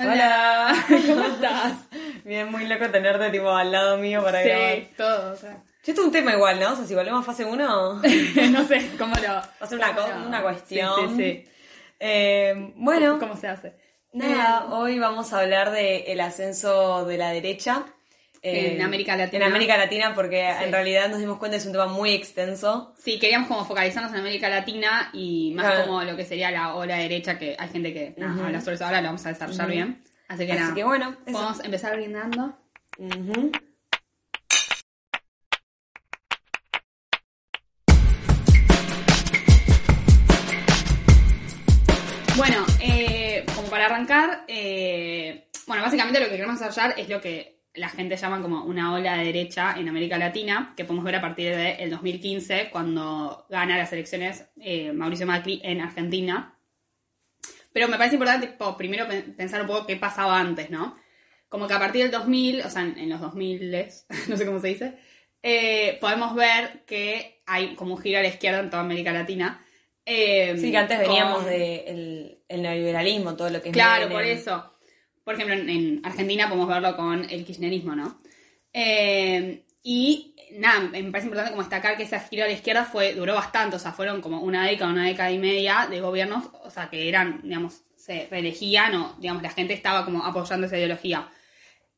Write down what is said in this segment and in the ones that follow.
Hola, ¿cómo estás? Bien, muy loco tenerte tipo al lado mío para grabar. Sí, todo, o sea. Yo esto es un tema igual, ¿no? O sea, si volvemos a fase 1, va no sé cómo lo. Va a ser una, una cuestión. Sí, sí, sí. Eh, bueno, ¿Cómo se hace? nada, hoy vamos a hablar del el ascenso de la derecha. Eh, En América Latina. En América Latina, porque Sí. en realidad nos dimos cuenta que es un tema muy extenso. Sí, queríamos como focalizarnos en América Latina y más Claro. como lo que sería la ola derecha, que hay gente que nada, habla sobre eso ahora, lo vamos a desarrollar bien. Así que Así nada. que bueno, eso. Podemos empezar brindando. Bueno, eh, como para arrancar, eh, bueno, básicamente lo que queremos desarrollar es lo que la gente llama como una ola de derecha en América Latina, que podemos ver a partir del 2015, cuando gana las elecciones eh, Mauricio Macri en Argentina. Pero me parece importante, tipo, primero pen- pensar un poco qué pasaba antes, ¿no? Como que a partir del 2000, o sea, en, los 2000, no sé cómo se dice, eh, podemos ver que hay como un giro a la izquierda en toda América Latina. eh, Sí, que antes veníamos del el neoliberalismo, todo lo que es Claro, por eso. Por ejemplo, en, en Argentina podemos verlo con el kirchnerismo, ¿no? Eh, y nada, me parece importante como destacar que esa giro a la izquierda fue, duró bastante, o sea, fueron como una década, una década y media de gobiernos, o sea, que eran, digamos, se reelegían o, digamos, la gente estaba como apoyando esa ideología.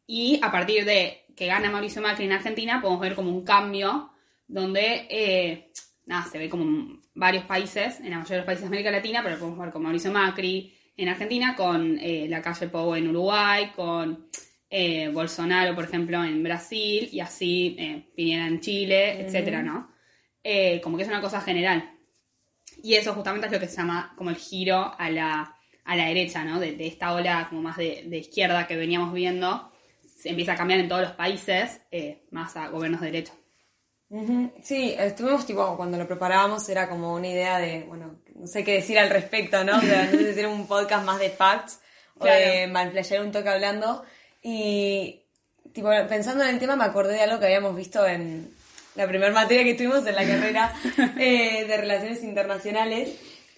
Y a partir de que gana Mauricio Macri en Argentina, podemos ver como un cambio donde, eh, nada, se ve como varios países, en la mayoría de los países de América Latina, pero podemos ver con Mauricio Macri en Argentina, con eh, la calle Pou en Uruguay, con eh, Bolsonaro, por ejemplo, en Brasil, y así eh, Piñera en Chile, etcétera, ¿no? Eh, como que es una cosa general. Y eso justamente es lo que se llama como el giro a la, a la derecha, ¿no? De, de esta ola como más de, de izquierda que veníamos viendo, se empieza a cambiar en todos los países, más a gobiernos de derecha. Sí, estuvimos tipo, cuando lo preparábamos era como una idea de, bueno, no sé qué decir al respecto, ¿no? O sea, no sé si hacer un podcast más de facts o de Claro. malplayar un toque hablando. Y, tipo, pensando en el tema me acordé de algo que habíamos visto en la primera materia que tuvimos en la carrera eh, de Relaciones Internacionales,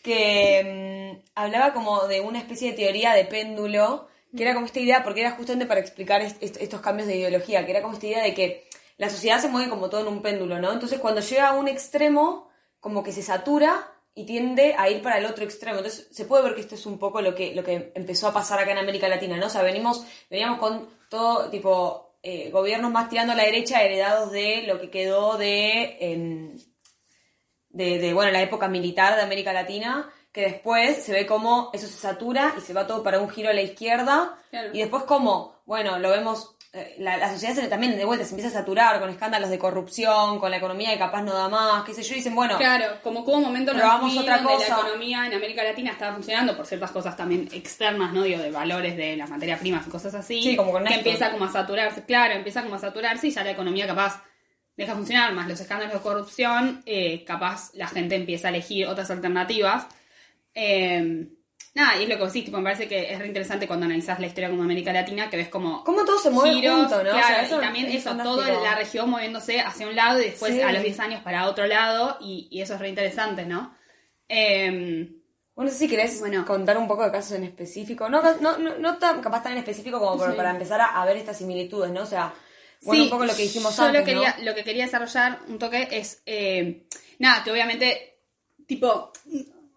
que mm, hablaba como de una especie de teoría de péndulo, que era como esta idea, porque era justamente para explicar est- est- estos cambios de ideología, que era como esta idea de que la sociedad se mueve como todo en un péndulo, ¿no? Entonces cuando llega a un extremo, como que se satura y tiende a ir para el otro extremo. Entonces se puede ver que esto es un poco lo que, lo que empezó a pasar acá en América Latina, ¿no? O sea, venimos, veníamos con todo tipo eh, gobiernos más tirando a la derecha, heredados de lo que quedó de, em, de, de, bueno, la época militar de América Latina, que después se ve como eso se satura y se va todo para un giro a la izquierda, Claro. y después como, bueno, lo vemos, la, la sociedad se, también de vuelta se empieza a saturar con escándalos de corrupción, con la economía que capaz no da más, qué sé yo, y dicen, bueno, Claro, como un momento Probamos 2000 otra cosa. la economía en América Latina estaba funcionando por ciertas cosas también externas, ¿no? Digo, de valores de las materias primas y cosas así. Sí, como con Que esto. empieza como a saturarse, claro, empieza como a saturarse y ya la economía capaz deja funcionar, más los escándalos de corrupción, eh, capaz la gente empieza a elegir otras alternativas. Eh, nada, y es lo que vos decís, tipo, me parece que es re interesante cuando analizás la historia como América Latina, que ves como cómo todo se mueve giros, junto, ¿no? O claro, sea, eso y también es eso, toda la región moviéndose hacia un lado y después Sí. a los 10 años para otro lado, y, y eso es re interesante, ¿no? Em, Bueno, no sé si querés Bueno. contar un poco de casos en específico, no, no, no, no tan, capaz tan en específico como por- Sí. para empezar a, a ver estas similitudes, ¿no? O sea, bueno, sí, un poco lo que dijimos yo antes, lo, quería, ¿no? lo que quería desarrollar un toque es, eh, nada, que obviamente, tipo,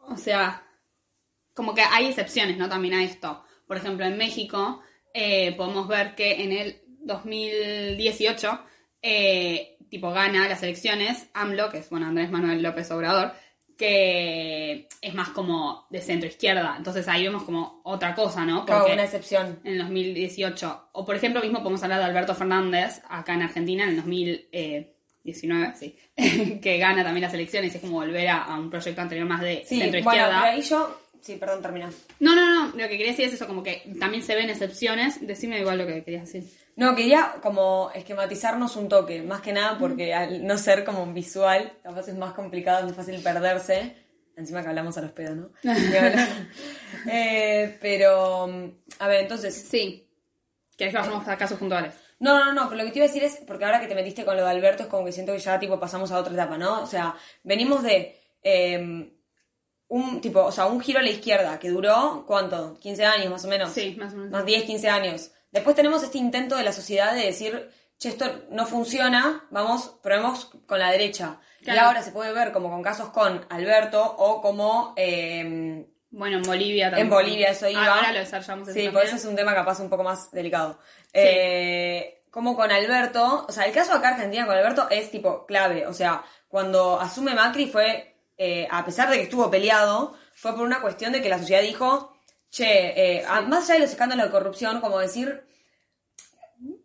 o sea, como que hay excepciones, ¿no? También a esto. Por ejemplo, en México eh, podemos ver que en el 2018, eh, tipo, gana las elecciones AMLO, que es, bueno, Andrés Manuel López Obrador, que es más como de centro izquierda. Entonces ahí vemos como otra cosa, ¿no? Claro, Porque- una excepción. en el 2018. O por ejemplo, mismo podemos hablar de Alberto Fernández, acá en Argentina, en el 2019, sí, que gana también las elecciones, y es como volver a, a un proyecto anterior más de Sí, centro bueno, izquierda. pero ahí yo... Sí, perdón, termina. No, no, no, lo que quería decir es eso, como que también se ven excepciones. Decime igual lo que querías decir. No, quería como esquematizarnos un toque, más que nada porque al no ser como visual, capaz es más complicado, es más fácil perderse. Encima que hablamos a los pedos, ¿no? Eh, pero, a ver, entonces, Sí. ¿Querés que vayamos a casos puntuales? No, no, no, pero lo que te iba a decir es, porque ahora que te metiste con lo de Alberto, es como que siento que ya tipo pasamos a otra etapa, ¿no? O sea, venimos de eh, un tipo, o sea, un giro a la izquierda que duró, ¿cuánto? 15 años más o menos. Sí, más o menos. Más 10, 15 años. Después tenemos este intento de la sociedad de decir, che, esto no funciona, vamos, probemos con la derecha. Claro. Y ahora se puede ver como con casos con Alberto o como eh, Bueno, en Bolivia también. en Bolivia, eso iba. Ahora lo desarrollamos. Sí, por eso es un tema capaz un poco más delicado. Eh, como con Alberto, o sea, el caso acá Argentina con Alberto es tipo clave. O sea, cuando asume Macri fue, eh, a pesar de que estuvo peleado, fue por una cuestión de que la sociedad dijo, che, eh, a- más allá de los escándalos de corrupción, como decir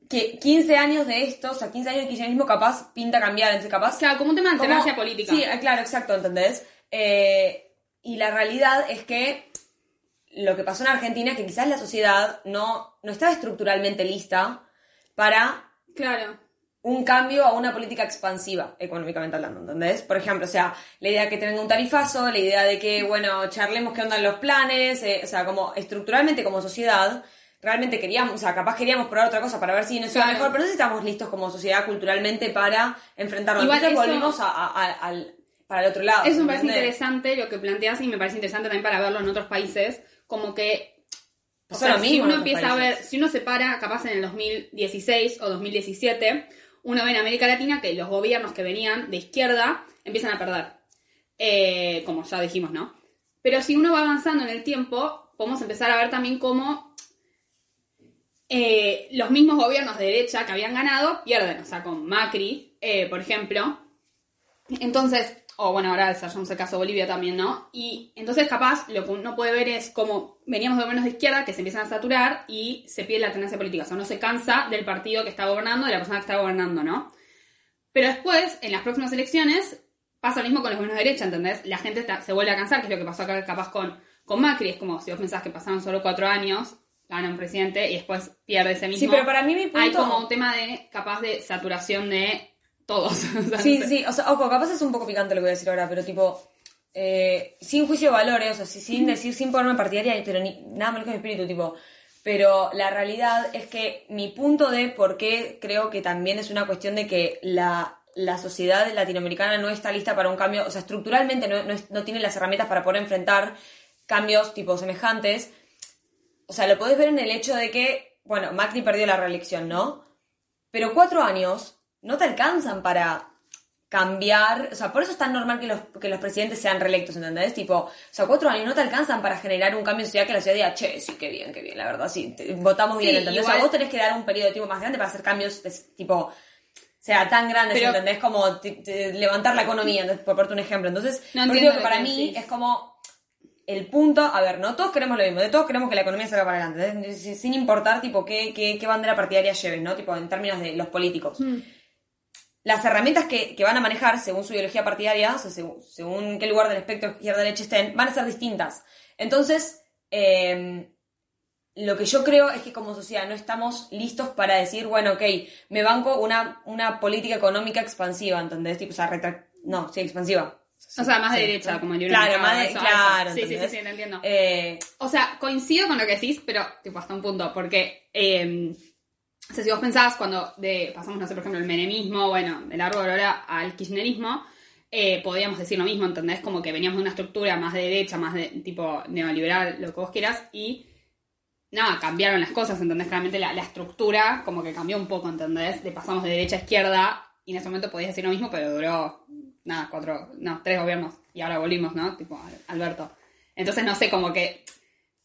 que 15 años de esto, o sea, 15 años de kirchnerismo capaz pinta cambiar, entonces capaz Claro, como un tema de como- alternancia política. Sí, claro, exacto, ¿entendés? Eh, y la realidad es que lo que pasó en Argentina es que quizás la sociedad no, no estaba estructuralmente lista para Claro. Un cambio a una política expansiva, económicamente hablando, ¿entendés? Por ejemplo, o sea, la idea de que tengan un tarifazo, la idea de que, bueno, charlemos qué onda en los planes, eh, o sea, como estructuralmente como sociedad, realmente queríamos, o sea, capaz queríamos probar otra cosa para ver si nos iba Claro. mejor, pero no sé si estamos listos como sociedad culturalmente para enfrentarlo. Igual Entonces eso- volvimos a- a- a- al, para el otro lado. Eso me parece interesante lo que planteas y me parece interesante también para verlo en otros países, como que o sea, lo si uno empieza a ver, si uno se para capaz en el 2016 o 2017, uno ve en América Latina que los gobiernos que venían de izquierda empiezan a perder, Eh, como ya dijimos, ¿no? Pero si uno va avanzando en el tiempo, podemos empezar a ver también cómo eh, los mismos gobiernos de derecha que habían ganado pierden, o sea, con Macri, eh, por ejemplo, entonces, o bueno, ahora desarrollamos el caso de Bolivia también, ¿no? Y entonces capaz lo que uno puede ver es como veníamos de gobiernos de izquierda que se empiezan a saturar y se pierde la tendencia política. O sea, uno se cansa del partido que está gobernando, de la persona que está gobernando, ¿no? Pero después, en las próximas elecciones, pasa lo mismo con los gobiernos de derecha, ¿entendés? La gente está- se vuelve a cansar, que es lo que pasó acá capaz con, con Macri. Es como si vos pensás que pasaron solo cuatro años, gana un presidente y después pierde ese mismo. Sí, pero para mí mi punto... Hay como un tema de capaz de saturación de todos. Sí, sí, o sea, ojo, capaz es un poco picante lo que voy a decir ahora, pero tipo, eh, sin juicio de valores, o sea, sin decir, sin ponerme partidaria, pero ni, nada más que mi espíritu, tipo. Pero la realidad es que mi punto de por qué creo que también es una cuestión de que la, la sociedad latinoamericana no está lista para un cambio, o sea, estructuralmente no, no, no tiene las herramientas para poder enfrentar cambios tipo semejantes. O sea, lo podés ver en el hecho de que, bueno, Macri perdió la reelección, ¿no? Pero cuatro años no te alcanzan para cambiar, o sea, por eso es tan normal que los, que los presidentes sean reelectos, ¿entendés? Tipo, o sea, cuatro años no te alcanzan para generar un cambio en sociedad que la sociedad diga, che, sí, qué bien, qué bien, la verdad, sí, te- votamos Sí, bien, ¿entendés? O sea, vos tenés que dar un periodo de tiempo más grande para hacer cambios, de- tipo, sea, tan grandes, Pero- ¿entendés? Como te- te- levantar la economía, ¿entendés? por ponerte un ejemplo. Entonces, No entiendo digo que para que mí es como el punto, a ver, no todos queremos lo mismo, de todos queremos que la economía salga para adelante, sin importar, tipo, qué, qué, qué bandera partidaria lleven, ¿no? Tipo, en términos de los políticos. Mm. Las herramientas que, que van a manejar según su ideología partidaria, o sea, según, según qué lugar del espectro izquierda-derecha estén, van a ser distintas. Entonces, eh, lo que yo creo es que como sociedad no estamos listos para decir, bueno, ok, me banco una, una política económica expansiva, ¿entendés? Tipo, o sea, retra- no, sí, expansiva. O sea, más de Sí. derecha, como el libre Claro, más de, eso, claro, eso. Sí, sí, sí, sí, entiendo. Eh, O sea, coincido con lo que decís, pero tipo hasta un punto, porque eh, o sea, si vos pensás cuando de, pasamos, no sé, por ejemplo, el menemismo, bueno, del árbol ahora al kirchnerismo, eh, podríamos decir lo mismo, ¿entendés? Como que veníamos de una estructura más de derecha, más de tipo neoliberal, lo que vos quieras, y nada, cambiaron las cosas, ¿entendés? Claramente la, la estructura como que cambió un poco, ¿entendés? De pasamos de derecha a izquierda, y en ese momento podías decir lo mismo, pero duró, nada, cuatro, no, tres gobiernos, y ahora volvimos, ¿no? Tipo, Al- Alberto. Entonces, no sé, como que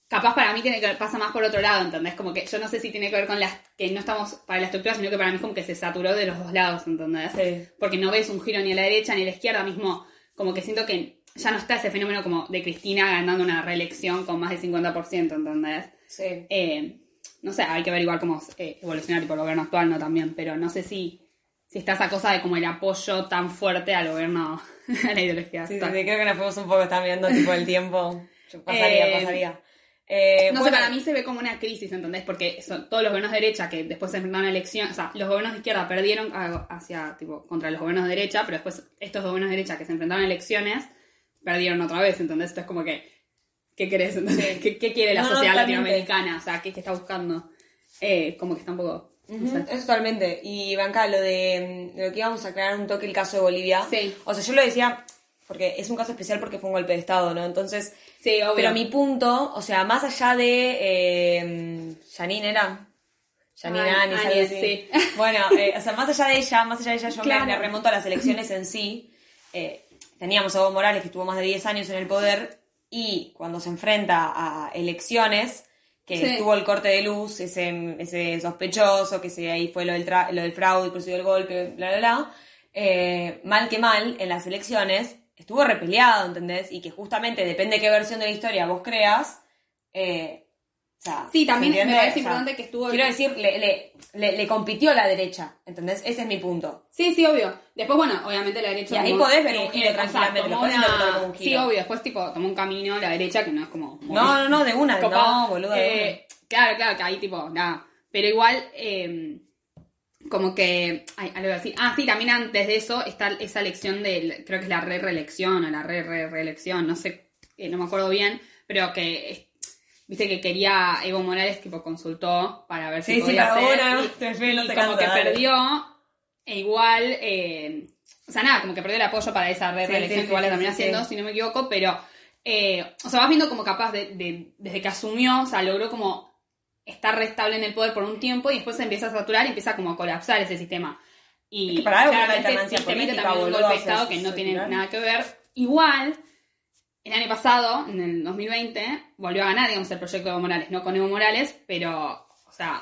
capaz para mí tiene que pasa más por otro lado, ¿entendés? Como que yo no sé si tiene que ver con las que no estamos para la estructura, sino que para mí como que se saturó de los dos lados, ¿entendés? Sí. Porque no ves un giro ni a la derecha ni a la izquierda mismo, como que siento que ya no está ese fenómeno como de Cristina ganando una reelección con más del 50%, ¿entendés? sí. Eh, no sé, hay que ver igual cómo eh, evoluciona tipo el gobierno actual, ¿no? También, pero no sé si, si está esa cosa de como el apoyo tan fuerte al gobierno, a la ideología Sí, sí, actual. sí, creo que nos fuimos un poco también viendo tipo el tiempo. Yo pasaría, Eh, pasaría. Eh, No bueno, sé, para mí se ve como una crisis, ¿entendés? Porque son todos los gobiernos de derecha que después se enfrentaron a elecciones, o sea, los gobiernos de izquierda perdieron a- hacia, tipo, contra los gobiernos de derecha, pero después estos gobiernos de derecha que se enfrentaron a elecciones perdieron otra vez, ¿entendés? Entonces como que, ¿qué querés? ¿entendés? ¿Qué, qué quiere la No, sociedad latinoamericana? O sea, ¿qué, qué está buscando? Eh, como que está un poco... Eso totalmente. Y Banca, lo de, mm, lo que íbamos a aclarar un toque el caso de Bolivia. Sí. O sea, yo lo decía porque es un caso especial porque fue un golpe de Estado, ¿no? Entonces, Sí, obvio. pero mi punto, o sea, más allá de eh, Janine era. Janine sí. Bueno, eh, o sea, más allá de ella, más allá de ella, yo me- Claro. me, remonto a las elecciones en sí. Eh, teníamos a Evo Morales que estuvo más de 10 años en el poder y cuando se enfrenta a elecciones, que Sí. tuvo el corte de luz, ese, ese sospechoso, que se, ahí fue lo del, tra- lo del fraude, el golpe, bla, bla, bla. eh, mal que mal, en las elecciones, estuvo repeleado, ¿entendés? Y que justamente depende qué versión de la historia vos creas, eh, o sea, Sí, también me parece O sea, importante que estuvo- Quiero decir, le, le, le, le compitió la derecha, ¿entendés? Ese es mi punto. Sí, sí, obvio. Después, bueno, obviamente la derecha... Y ahí podés ver un giro tranquilamente, una- como Sí, obvio. Después, tipo, tomó un camino la derecha que no es como... muy No, no, no, de una, copado. no, boludo, de Eh, Claro, claro, que ahí, tipo, nada. Pero igual, eh, como que... Ay, algo así. Ah, sí, también antes de eso está esa elección de... Creo que es la re-reelección o la re-re-reelección, no sé, eh, no me acuerdo bien, pero que... Viste que quería Evo Morales, tipo, consultó para ver si Sí, sí, podía para hacer. una, y- te no te como cansa, que dale. perdió, e igual, eh, o sea, nada, como que perdió el apoyo para esa re- Sí, reelección sí, que igual sí, la terminó sí, haciendo, sí. si no me equivoco, pero, eh, o sea, vas viendo como capaz de, de- desde que asumió, o sea, logró como estar restable en el poder por un tiempo y después se empieza a saturar y empieza como a colapsar ese sistema. Y Es que para claramente alternancia sí te mete política, también un golpe de Estado que no tiene nada que ver. Igual, el año pasado, en el 2020, volvió a ganar, digamos, el proyecto de Evo Morales, no con Evo Morales, pero, o sea,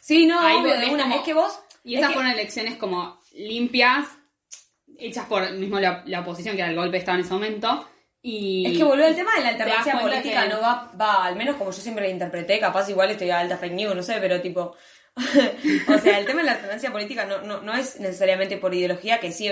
Sí, no, Ahí obvio, de una. como- Es que vos. y es esas que- fueron elecciones como limpias, hechas por mismo la, la oposición, que era el golpe de Estado en ese momento. Y Es que volvió el tema de la alternancia política, que- no va, va, al menos como yo siempre la interpreté, capaz igual estoy a alta fake news, no sé, pero tipo. o sea, el tema de la alternancia política no, no, no es necesariamente por ideología, que sí.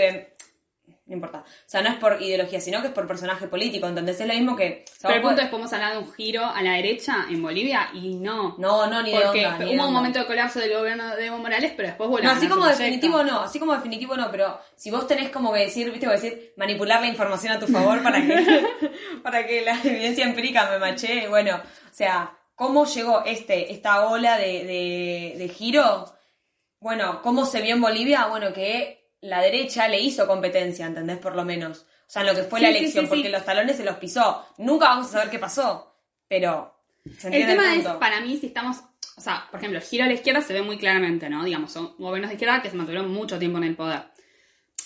No importa. O sea, no es por ideología, sino que es por personaje político. Entonces es lo mismo que. o sea, Pero el punto podés- es, podemos hablar de un giro a la derecha en Bolivia y no. No, no, ni de Porque ni de hubo un onda. momento de colapso del gobierno de Evo Morales, pero después volvió No, así como proyecto. definitivo no, así como definitivo no, pero si vos tenés como que decir, viste, como decir, manipular la información a tu favor para que, para que la evidencia empírica me machee, bueno, o sea, ¿cómo llegó este, esta ola de, de, de giro? Bueno, ¿cómo se vio en Bolivia? Bueno, que la derecha le hizo competencia, ¿entendés? Por lo menos. O sea, en lo que fue la Sí, elección, sí, sí. porque los talones se los pisó. Nunca vamos a saber qué pasó, pero... ¿se El tema es, para mí, si estamos. O sea, por ejemplo, el giro a la izquierda se ve muy claramente, ¿no? Digamos, son gobiernos de izquierda que se mantuvieron mucho tiempo en el poder.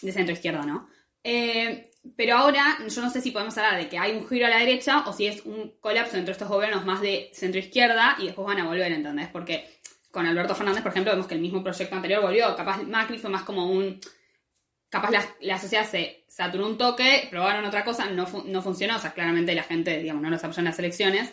De centro izquierda, ¿no? Eh, pero ahora, yo no sé si podemos hablar de que hay un giro a la derecha o si es un colapso entre estos gobiernos más de centro izquierda y después van a volver, ¿entendés? Porque con Alberto Fernández, por ejemplo, vemos que el mismo proyecto anterior volvió. Capaz Macri fue más como un. Capaz la, la sociedad se saturó un toque, probaron otra cosa, no, fu- no funcionó. O sea, claramente la gente, digamos, no los apoyó en las elecciones.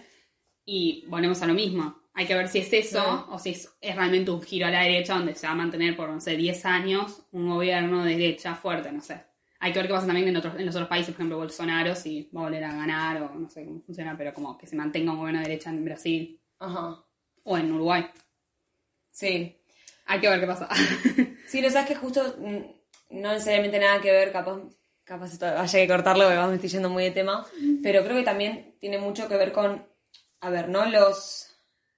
Y volvemos a lo mismo. Hay que ver si es eso Claro. o si es, es realmente un giro a la derecha donde se va a mantener por, no sé, 10 años un gobierno de derecha fuerte, no sé. Hay que ver qué pasa también en, otros, en los otros países, por ejemplo, Bolsonaro, si va a volver a ganar o no sé cómo funciona, pero como que se mantenga un gobierno de derecha en Brasil Ajá, o en Uruguay. sí. Hay que ver qué pasa. Sí, lo sabes que justo mm, no necesariamente nada que ver, capaz, capaz esto haya que cortarlo porque me estoy yendo muy de tema, pero creo que también tiene mucho que ver con, a ver, ¿no? Los,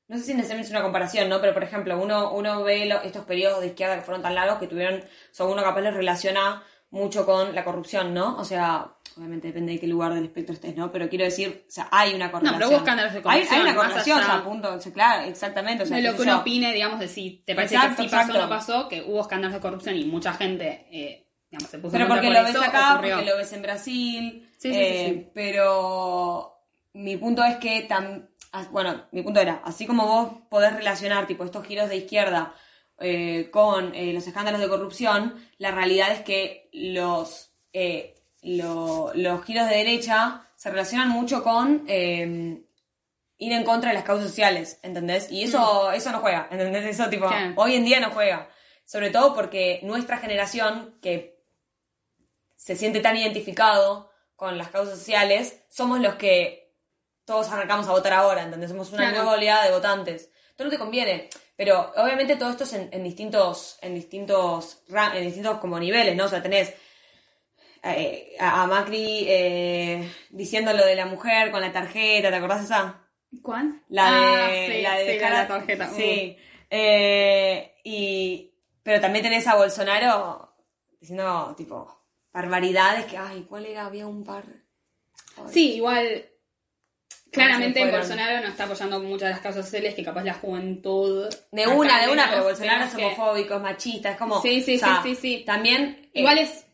no sé si necesariamente es una comparación, ¿no? Pero por ejemplo, uno, uno ve lo- estos periodos de izquierda que fueron tan largos que tuvieron, o sea, uno capaz los relaciona mucho con la corrupción, ¿no? O sea, obviamente depende de qué lugar del espectro estés, ¿no? Pero quiero decir, o sea, hay una correlación. pero hubo escándalos de Hay, hay una correlación, o sea, punto, o sea, claro, exactamente, o sea, de lo que uno opine, digamos, de si te parece Exacto, que sí pasó o no pasó, que hubo escándalos de corrupción y mucha gente, eh, digamos, se puso Pero en porque lo ves acá, ocurrió. porque lo ves en Brasil. Sí, sí, eh, sí, sí. Pero mi punto es que, tam- ah, bueno, mi punto era, así como vos podés relacionar tipo estos giros de izquierda eh, con eh, los escándalos de corrupción, la realidad es que los, eh, lo- los giros de derecha se relacionan mucho con eh, ir en contra de las causas sociales, ¿entendés? Y eso, eso no juega, ¿entendés? Eso tipo, hoy en día no juega. Sobre todo porque nuestra generación, que se siente tan identificado con las causas sociales, somos los que todos arrancamos a votar ahora, ¿entendés? Somos una Claro. nueva oleada de votantes. Esto no te conviene. Pero obviamente todo esto es en, en distintos, en distintos, en distintos como niveles, ¿no? O sea, tenés eh, a, Macri eh, diciendo lo de la mujer con la tarjeta, ¿te acordás esa? ¿Cuál? La de, Ah, sí, la de sí, dejar la tarjeta. Uh. Sí. Eh, y, pero también tenés a Bolsonaro diciendo, tipo, barbaridades que, ay, ¿cuál era? Había un par. Ay. Sí, igual. Claramente. Bolsonaro no está apoyando muchas de las causas sociales que capaz la juventud. De una, de una, pero Bolsonaro es que- homofóbico, es machista, es como. Sí, sí, o sea, sí, sí, sí. También. Igual es.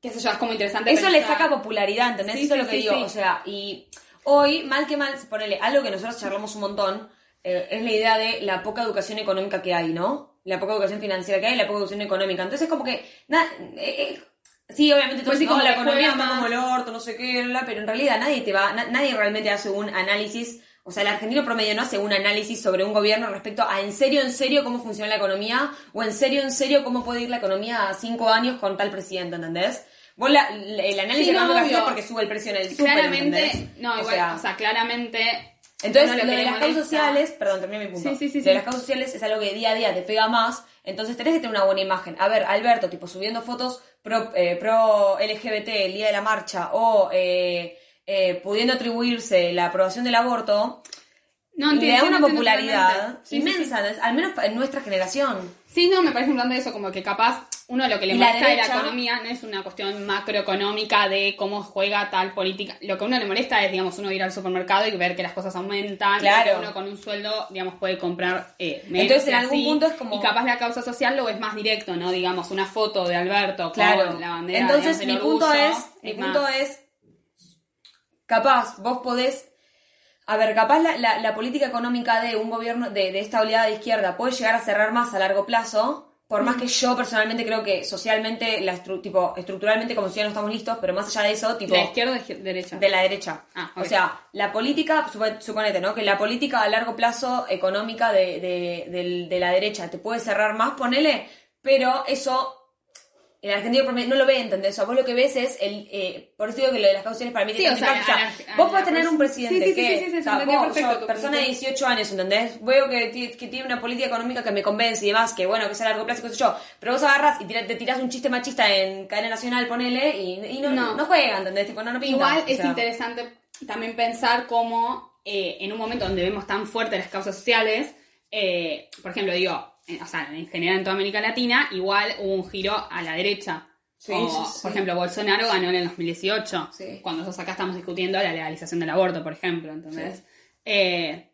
Qué sé yo, es como interesante. Eso le saca popularidad, ¿entendés? Sí, Eso es sí, lo que sí, digo. O sea, y hoy, mal que mal, ponele, algo que nosotros charlamos un montón, eh, es la idea de la poca educación económica que hay, ¿no? La poca educación financiera que hay, la poca educación económica. Entonces, como que, na- eh, eh, sí, obviamente todo Pues sí, como como la economía está más. como el orto, no sé qué, bla, bla, pero en realidad nadie te va, na- nadie realmente hace un análisis. O sea, el argentino promedio no hace un análisis sobre un gobierno respecto a en serio, en serio cómo funciona la economía o en serio, en serio cómo puede ir la economía a cinco años con tal presidente, ¿entendés? Vos la- la- el análisis Sí, no, obvio. haces porque sube el precio en el Claramente. No, O igual. sea, o sea, claramente. entonces, lo, de las causas sociales, perdón, terminé mi punto. Sí, sí, sí, Lo sí. de las causas sociales es algo que día a día te pega más, entonces tenés que tener una buena imagen. A ver, Alberto, tipo, subiendo fotos pro, eh, pro LGBT el día de la marcha o eh, eh, pudiendo atribuirse la aprobación del aborto, No, le da una popularidad sí, sí. inmensa, al menos en nuestra generación. Sí, no, me parece importante eso, como que capaz uno lo que le la molesta de la economía no es una cuestión macroeconómica de cómo juega tal política. Lo que a uno le molesta es, digamos, uno ir al supermercado y ver que las cosas aumentan, Claro. que uno con un sueldo, digamos, puede comprar eh, menos Entonces, en algún punto es como- Y capaz la causa social lo es más directo, ¿no? Digamos, una foto de Alberto Claro. con la bandera, Entonces, digamos, mi punto orgullo, es, mi punto es, capaz, vos podés, a ver, capaz la, la- la política económica de un gobierno, de, de esta oleada de izquierda, puede llegar a cerrar más a largo plazo, por más que yo personalmente creo que socialmente, la estru- tipo, estructuralmente como sociedad no estamos listos, pero más allá de eso, tipo... ¿La izquierda o de derecha? De la derecha. Ah, O sea, la política, supo- suponete, ¿no? Que la política a largo plazo económica de, de, de la derecha te puede cerrar más, ponele, pero eso el argentino promedio no lo ve, ¿entendés? O sea, vos lo que ves es el... eh, por eso digo que lo de las causales para mí Sí, o sea, a a vos la podés tener un presidente Sí, sí, sí, que... sí, sí, sí, o sea, se entendió vos, perfecto yo, tu persona de punto. 18 años, ¿entendés? Veo que, que tiene una política económica que me convence y demás, que bueno, que es a largo plazo, qué sé yo. Pero vos agarras y tira- te tirás un chiste machista en cadena nacional, ponele, y, y no, No. no. juega, ¿entendés? Tipo, no, no pinta. Igual es interesante también pensar cómo eh, en un momento donde vemos tan fuertes las causas sociales, eh, por ejemplo, digo, o sea, en general en toda América Latina, igual hubo un giro a la derecha. Sí, O, sí. Por ejemplo, Bolsonaro ganó en el 2018, Sí. cuando nosotros acá estamos discutiendo la legalización del aborto, por ejemplo, ¿entendés? Eh,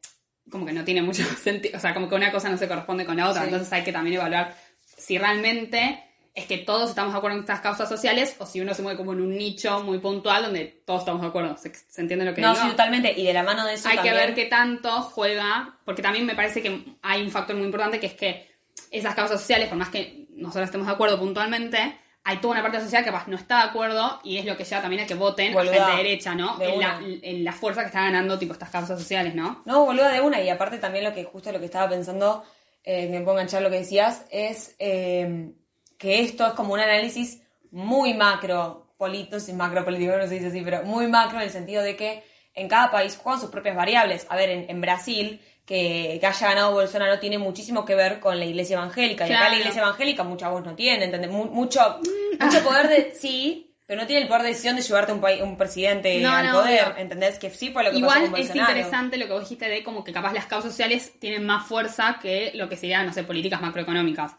como que no tiene mucho sentido, o sea, como que una cosa no se corresponde con la otra, entonces hay que también evaluar si realmente es que todos estamos de acuerdo en estas causas sociales o si uno se mueve como en un nicho muy puntual donde todos estamos de acuerdo. ¿Se, se entiende lo que No, digo? sí, totalmente. Y de la mano de eso hay también... que ver qué tanto juega, porque también me parece que hay un factor muy importante que es que esas causas sociales, por más que nosotros estemos de acuerdo puntualmente, hay toda una parte social que capaz no está de acuerdo y es lo que lleva también a que voten a Boluda, gente de derecha, ¿no? de En la, en la fuerza que está ganando tipo estas causas sociales, ¿no? No, boluda de una. Y aparte también lo que justo lo que estaba pensando, eh, que me puedo enganchar lo que decías, es eh, que esto es como un análisis muy macro, político, sin macro político, no se dice así, pero muy macro en el sentido de que en cada país juegan sus propias variables. A ver, en, en Brasil, que, que haya ganado Bolsonaro tiene muchísimo que ver con la iglesia evangélica. Y acá la iglesia evangélica mucha voz no tiene, ¿entendés? Mu- mucho, mucho poder de... Sí, pero no tiene el poder de decisión de llevarte un, país- un presidente No, al no, poder, obvio. ¿entendés? Que sí fue lo que pasó Igual con es Bolsonaro. interesante lo que vos dijiste de como que capaz las causas sociales tienen más fuerza que lo que serían, no sé, políticas macroeconómicas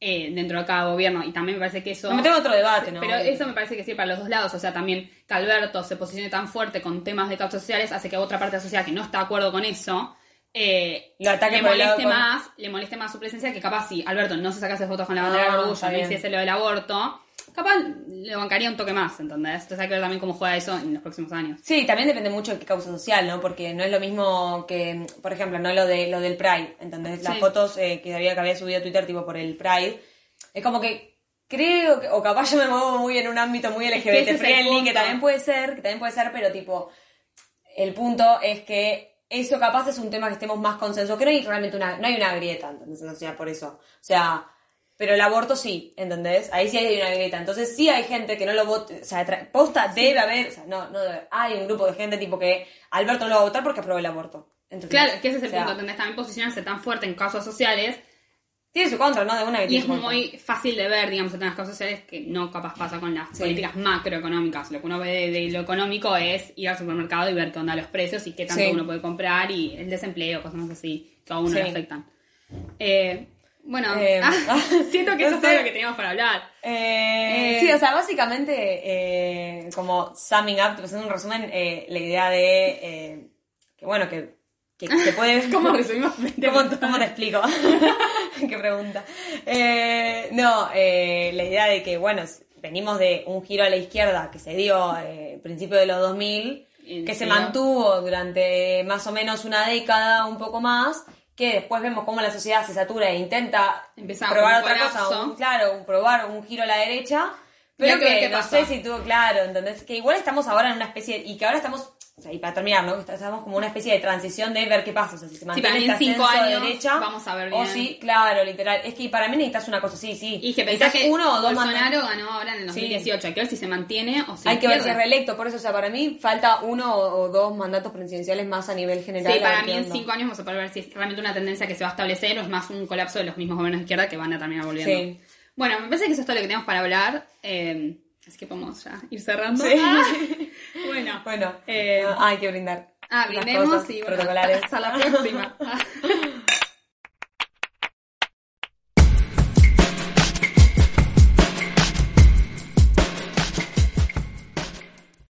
eh, dentro de cada gobierno. Y también me parece que eso... Metemos en otro debate, ¿no? Pero eso me parece que sí para los dos lados. O sea, también que Alberto se posicione tan fuerte con temas de causas sociales hace que otra parte de la sociedad que no está de acuerdo con eso eh, le moleste con- más, le moleste más su presencia que capaz si Alberto no se sacase fotos con la bandera Ah, del orgullo, está no hiciese lo del aborto, capaz le bancaría un toque más, ¿entendés? Entonces hay que ver también cómo juega eso en los próximos años. Sí, también depende mucho de qué causa social, ¿no? Porque no es lo mismo que, por ejemplo, no lo de lo del Pride, ¿entendés? Las Sí. fotos eh, que había que había subido a Twitter tipo por el Pride. Es como que creo que, o capaz yo me muevo muy en un ámbito muy que LGBT es el friendly, que también puede ser, que también puede ser, pero tipo, el punto es que eso capaz es un tema que estemos más consenso, que no hay realmente una, no hay una grieta, ¿entendés? O sea, por eso. O sea, pero el aborto sí, ¿entendés? Ahí sí hay una grieta. Entonces sí hay gente que no lo vota, o sea, posta debe haber, o sea, no, no debe haber. Hay un grupo de gente tipo que Alberto no lo va a votar porque aprobó el aborto. ¿entendés? Claro, que ese es el O sea, punto, ¿entendés? También posicionarse tan fuerte en causas sociales Tiene su contra, ¿no? De una y es muy fácil de ver, digamos, en las causas sociales que no capaz pasa con las Sí. políticas macroeconómicas. Lo que uno ve de, de lo económico es ir al supermercado y ver qué onda los precios y qué tanto Sí. uno puede comprar y el desempleo, cosas así que a uno le Sí. afectan. Eh, Bueno, Eh, ah, siento que eso no es todo sé. lo que teníamos para hablar. Eh, Eh, sí, o sea, básicamente, como summing up, haciendo un resumen, eh, la idea de eh, que, bueno, que, que se puede... ¿Cómo resumimos? ¿Cómo, cómo te explico? Qué pregunta. Eh, no, eh, la idea de que, bueno, venimos de un giro a la izquierda que se dio a principios de los 2000, En que se mantuvo durante más o menos una década, un poco más, que después vemos cómo la sociedad se satura e intenta Empezamos probar otra cosa, un- claro, un, probar un giro a la derecha, pero que no pasa. sé si tuvo claro, ¿entendés? Que igual estamos ahora en una especie, y que ahora estamos, o sea, y para terminar, ¿no? Estamos como una especie de transición de ver qué pasa, o sea, si se mantiene en este cinco de años derecha, vamos a ver o bien. sí, claro, literal, es que para mí necesitas una cosa, sí, sí, Y que pensás que uno o dos Bolsonaro mandatos. ganó ahora en el Sí. 2018. Hay que ver si se mantiene o si Hay que ver si es reelecto, por eso, o sea, para mí falta uno o, o dos mandatos presidenciales más a nivel general. Sí, para mí en cinco años vamos a poder ver si es realmente una tendencia que se va a establecer o es más un colapso de los mismos gobiernos de izquierda que van a terminar volviendo. Sí. Bueno, me parece que eso es todo lo que tenemos para hablar. eh, así que podemos ya ir cerrando. Sí. Ah, bueno, Bueno, Eh, ah, hay que brindar. ah, brindemos cosas y bueno, protocolares. hasta la próxima.